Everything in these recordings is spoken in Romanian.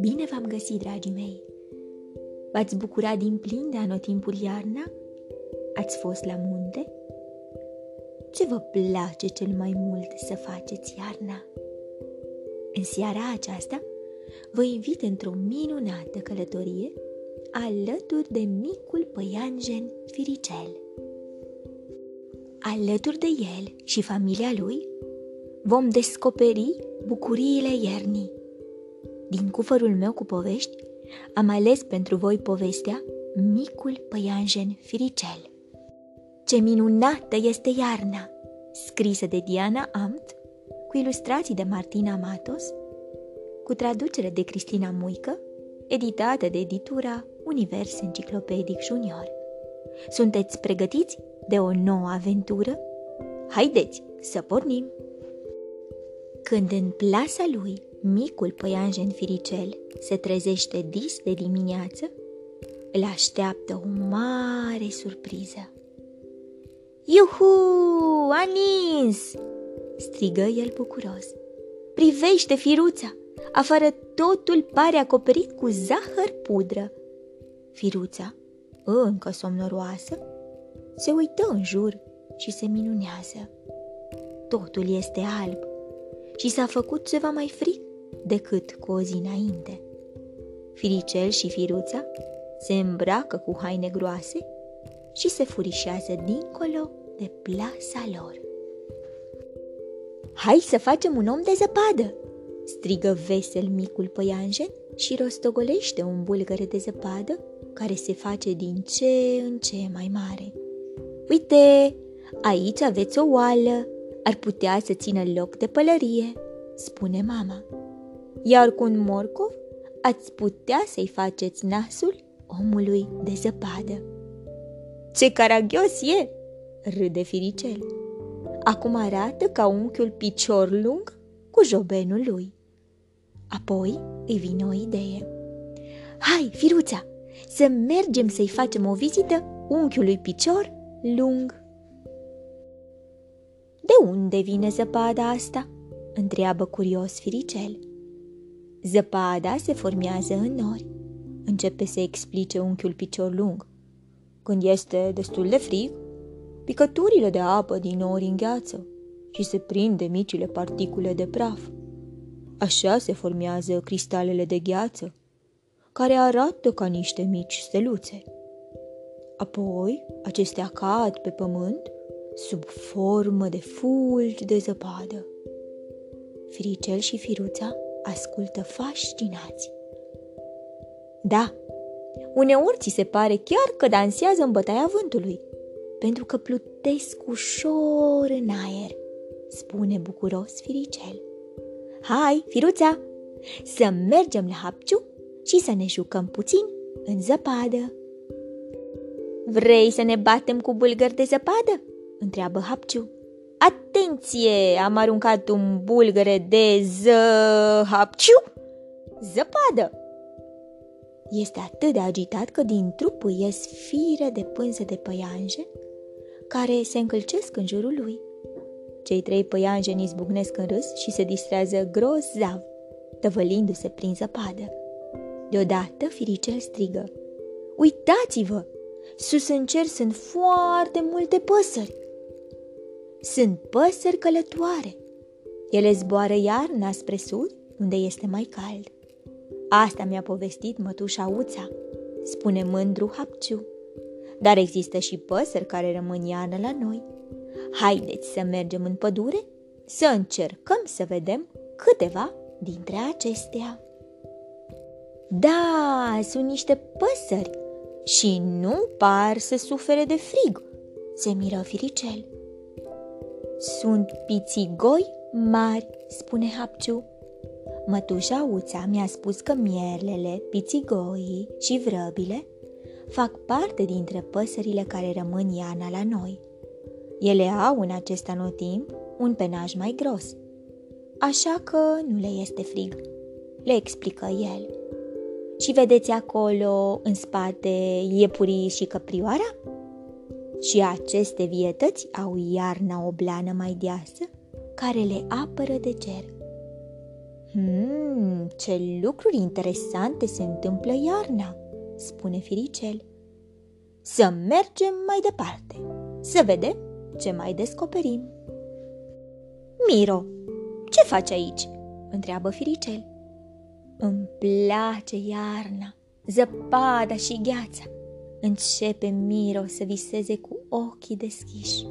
Bine v-am găsit, dragii mei! V-ați bucurat din plin de anotimpul iarna? Ați fost la munte? Ce vă place cel mai mult să faceți iarna? În seara aceasta vă invit într-o minunată călătorie alături de micul păianjen Firicel. Alături de el și familia lui vom descoperi bucuriile iernii. Din cufărul meu cu povești am ales pentru voi povestea Micul păianjen Firicel. Ce minunată este iarna! Scrisă de Diana Amt, cu ilustrații de Martina Matos, cu traducere de Cristina Muică, editată de editura Univers Enciclopedic Junior. Sunteți pregătiți de o nouă aventură? Haideți să pornim! Când în plasa lui, micul păianjen firicel se trezește dis de dimineață, îl așteaptă o mare surpriză. Iuhu, Anis! strigă el bucuros. Privește, firuța! Afară totul pare acoperit cu zahăr pudră. Firuța, încă somnoroasă, se uită în jur și se minunează. Totul este alb și s-a făcut ceva mai frig decât cu o zi înainte. Firicel și Firuța se îmbracă cu haine groase și se furișează dincolo de plasa lor. Hai să facem un om de zăpadă!" strigă vesel micul păianjen și rostogolește un bulgăre de zăpadă care se face din ce în ce mai mare. Uite, aici aveți o oală, ar putea să țină loc de pălărie, spune mama. Iar cu un morcov ați putea să-i faceți nasul omului de zăpadă. Ce caragios e! râde firicel. Acum arată ca unchiul picior lung cu jobenul lui. Apoi îi vine o idee. Hai, firuța, să mergem să-i facem o vizită unchiului picior lung. De unde vine zăpada asta? întreabă curios Firicel. Zăpada se formează în nori, începe să explice unchiul picior lung. Când este destul de frig, picăturile de apă din nori îngheață și se prinde micile particule de praf. Așa se formează cristalele de gheață, care arată ca niște mici steluțe. Apoi, acestea cad pe pământ sub formă de fulgi de zăpadă. Firicel și Firuța ascultă fascinați. Da, uneori ți se pare chiar că dansează în bătaia vântului, pentru că plutesc ușor în aer, spune bucuros Firicel. Hai, Firuța, să mergem la Hapciu și să ne jucăm puțin în zăpadă. Vrei să ne batem cu bulgări de zăpadă? întreabă Hapciu. Atenție! Am aruncat un bulgăre de ză... Hapciu! Zăpadă! Este atât de agitat că din trupul ies fire de pânză de păianje care se încălcesc în jurul lui. Cei trei păianjeni izbucnesc în râs și se distrează grozav, tăvălindu-se prin zăpadă. Deodată Firicel strigă. Uitați-vă! Sus în cer sunt foarte multe păsări. Sunt păsări călătoare. Ele zboară iarna spre sud, unde este mai cald. Asta mi-a povestit mătușa Uța, spune mândru Hapciu. Dar există și păsări care rămân iarnă la noi. Haideți să mergem în pădure să încercăm să vedem câteva dintre acestea. Da, sunt niște păsări și nu par să sufere de frig, se miră Firicel. Sunt pițigoi mari, spune Hapciu. Mătușa Uța mi-a spus că mierlele, pițigoii și vrăbile fac parte dintre păsările care rămân iarna la noi. Ele au în acest anotimp un penaj mai gros, așa că nu le este frig, le explică el. Și vedeți acolo, în spate, iepurii și căprioara? Și aceste vietăți au iarna o blană mai deasă care le apără de cer. Hmm, ce lucruri interesante se întâmplă iarna, spune Firicel. Să mergem mai departe, să vedem ce mai descoperim. Miro, ce faci aici? întreabă Firicel. Îmi place iarna, zăpada și gheața. Începe Miro să viseze cu ochii deschiși.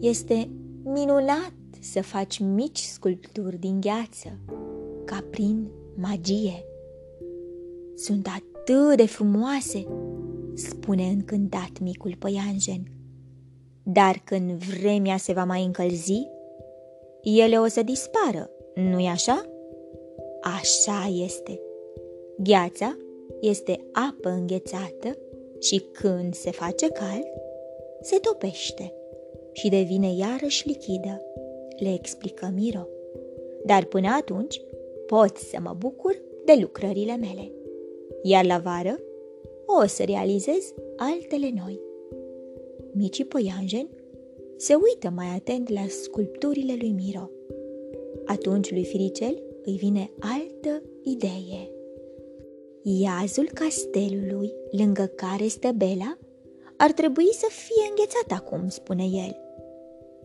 Este minunat să faci mici sculpturi din gheață, ca prin magie. Sunt atât de frumoase, spune încântat micul păianjen. Dar când vremea se va mai încălzi, ele o să dispară, nu-i așa? Așa este. Gheața este apă înghețată și când se face cald, se topește și devine iarăși lichidă, le explică Miro. Dar până atunci pot să mă bucur de lucrările mele. Iar la vară o să realizez altele noi. Micii păianjeni se uită mai atent la sculpturile lui Miro. Atunci lui Firicel îi vine altă idee. Iazul castelului, lângă care stă Bela, ar trebui să fie înghețat acum, spune el.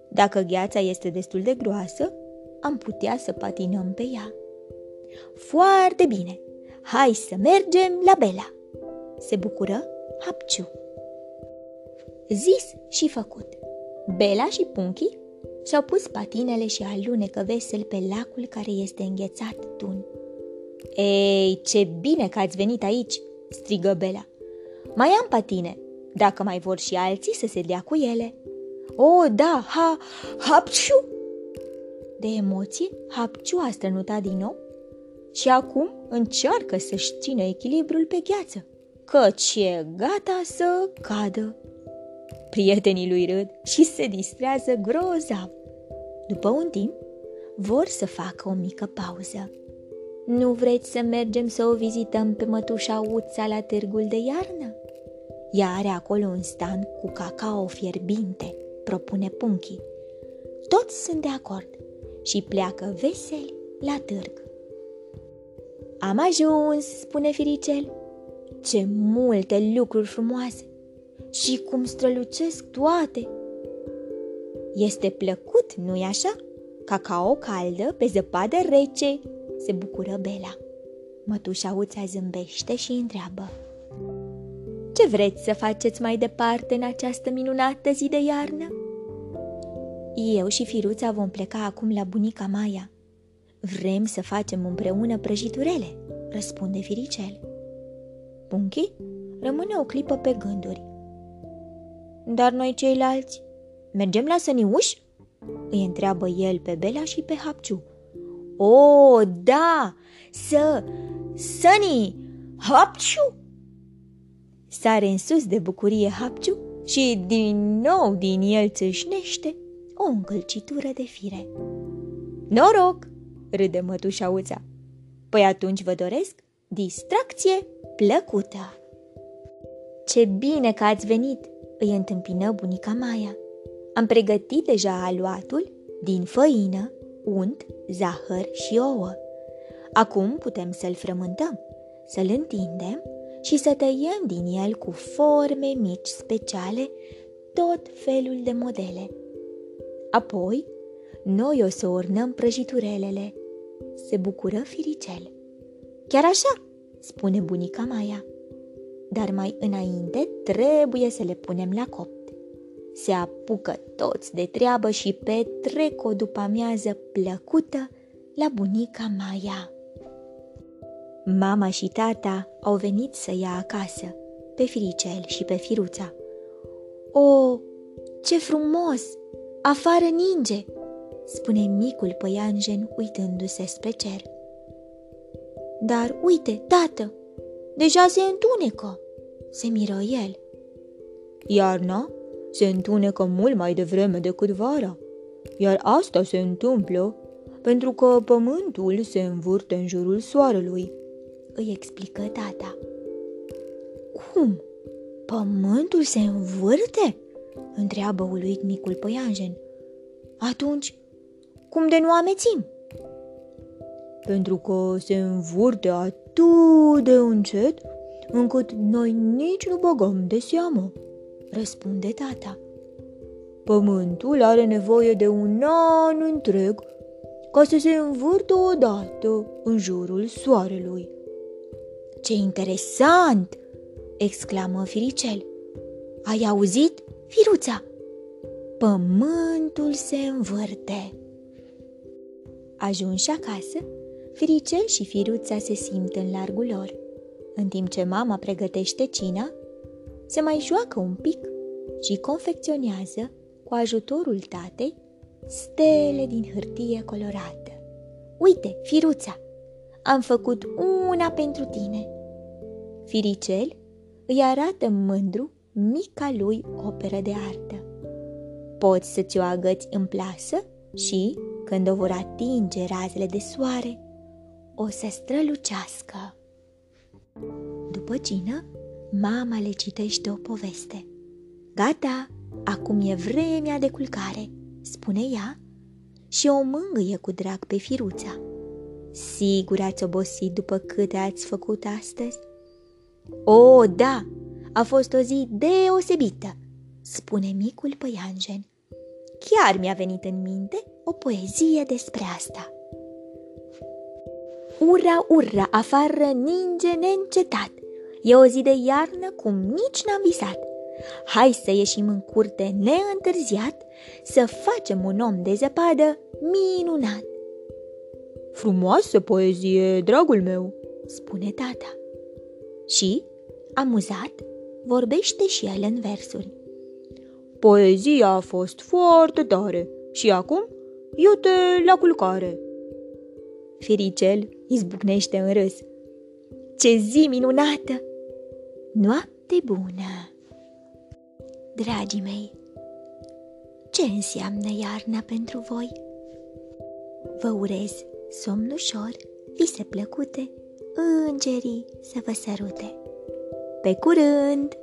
Dacă gheața este destul de groasă, am putea să patinăm pe ea. Foarte bine, hai să mergem la Bela, se bucură Hapciu. Zis și făcut. Bela și Punchi și-au pus patinele și alunecă vesel pe lacul care este înghețat tun. Ei, ce bine că ați venit aici!" strigă Bela. Mai am patine, dacă mai vor și alții să se dea cu ele." O, da, ha, hapciu! De emoție, hapciu a strănutat din nou și acum încearcă să-și țină echilibrul pe gheață, căci e gata să cadă. Prietenii lui râd și se distrează grozav. După un timp, vor să facă o mică pauză. Nu vreți să mergem să o vizităm pe mătușa Uța la târgul de iarnă? Ea are acolo un stand cu cacao fierbinte, propune Punchi. Toți sunt de acord și pleacă veseli la târg. Am ajuns, spune Firicel. Ce multe lucruri frumoase și cum strălucesc toate. Este plăcut, nu-i așa? Cacao caldă pe zăpadă rece, se bucură Bela. Mătușa Uța zâmbește și întreabă. Ce vreți să faceți mai departe în această minunată zi de iarnă? Eu și Firuța vom pleca acum la bunica Maia. Vrem să facem împreună prăjiturele, răspunde Firicel. Punchi rămâne o clipă pe gânduri. Dar noi ceilalți, mergem la Săniuș? Îi întreabă el pe Bela și pe Hapciu. O, da, să, Săni, Hapciu! Sare în sus de bucurie Hapciu și din nou din el țâșnește o încălcitură de fire. Noroc! râde mătușauța. Păi atunci vă doresc distracție plăcută. Ce bine că ați venit, îi întâmpină bunica Maia. Am pregătit deja aluatul din făină, unt, zahăr și ouă. Acum putem să-l frământăm, să-l întindem și să tăiem din el cu forme mici speciale tot felul de modele. Apoi, noi o să ornăm prăjiturelele. Se bucură Firicel. Chiar așa, spune bunica Maia. Dar mai înainte trebuie să le punem la copt. Se apucă toți de treabă și petrec o după-amiază plăcută la bunica Maia. Mama și tata au venit să ia acasă, pe Firicel și pe Firuța. O, ce frumos! Afară ninge!" spune micul păianjen uitându-se spre cer. Dar uite, tată, deja se întunecă, se miră el. Iarna se întunecă mult mai devreme decât vara, iar asta se întâmplă pentru că pământul se învârte în jurul soarelui, îi explică tata. Cum? Pământul se învârte? întreabă uluit micul păianjen. Atunci, Cum de nu amețim? Pentru că se învârte atât de încet încât noi nici nu băgăm de seamă, răspunde tata. Pământul are nevoie de un an întreg ca să se învârtă odată în jurul soarelui. Ce interesant! exclamă Firicel. Ai auzit, Firuța? Pământul se învârte. Ajunși acasă, Firicel și Firuța se simt în largul lor. În timp ce mama pregătește cina, se mai joacă un pic și confecționează, cu ajutorul tatei, stele din hârtie colorată. Uite, Firuța, am făcut una pentru tine. Firicel îi arată mândru mica lui operă de artă. Poți să-ți o agăți în plasă și, când o vor atinge razele de soare, o să strălucească. După cină, mama le citește o poveste. Gata, acum e vremea de culcare, spune ea și o mângâie cu drag pe firuța. Sigur ați obosit după câte ați făcut astăzi? O, da, a fost o zi deosebită, spune micul păianjen. Chiar mi-a venit în minte o poezie despre asta. Ura, ura, afară ninge neîncetat. E o zi de iarnă cum nici n-am visat. Hai să ieșim în curte neîntârziat, să facem un om de zăpadă minunat. Frumoasă poezie, dragul meu, spune tata. Și, amuzat, vorbește și el în versuri. Poezia a fost foarte tare și acum iute la culcare. Firicel izbucnește în râs. Ce zi minunată! Noapte bună! Dragii mei, ce înseamnă iarna pentru voi? Vă urez somn ușor, vise plăcute, îngerii să vă sărute. Pe curând!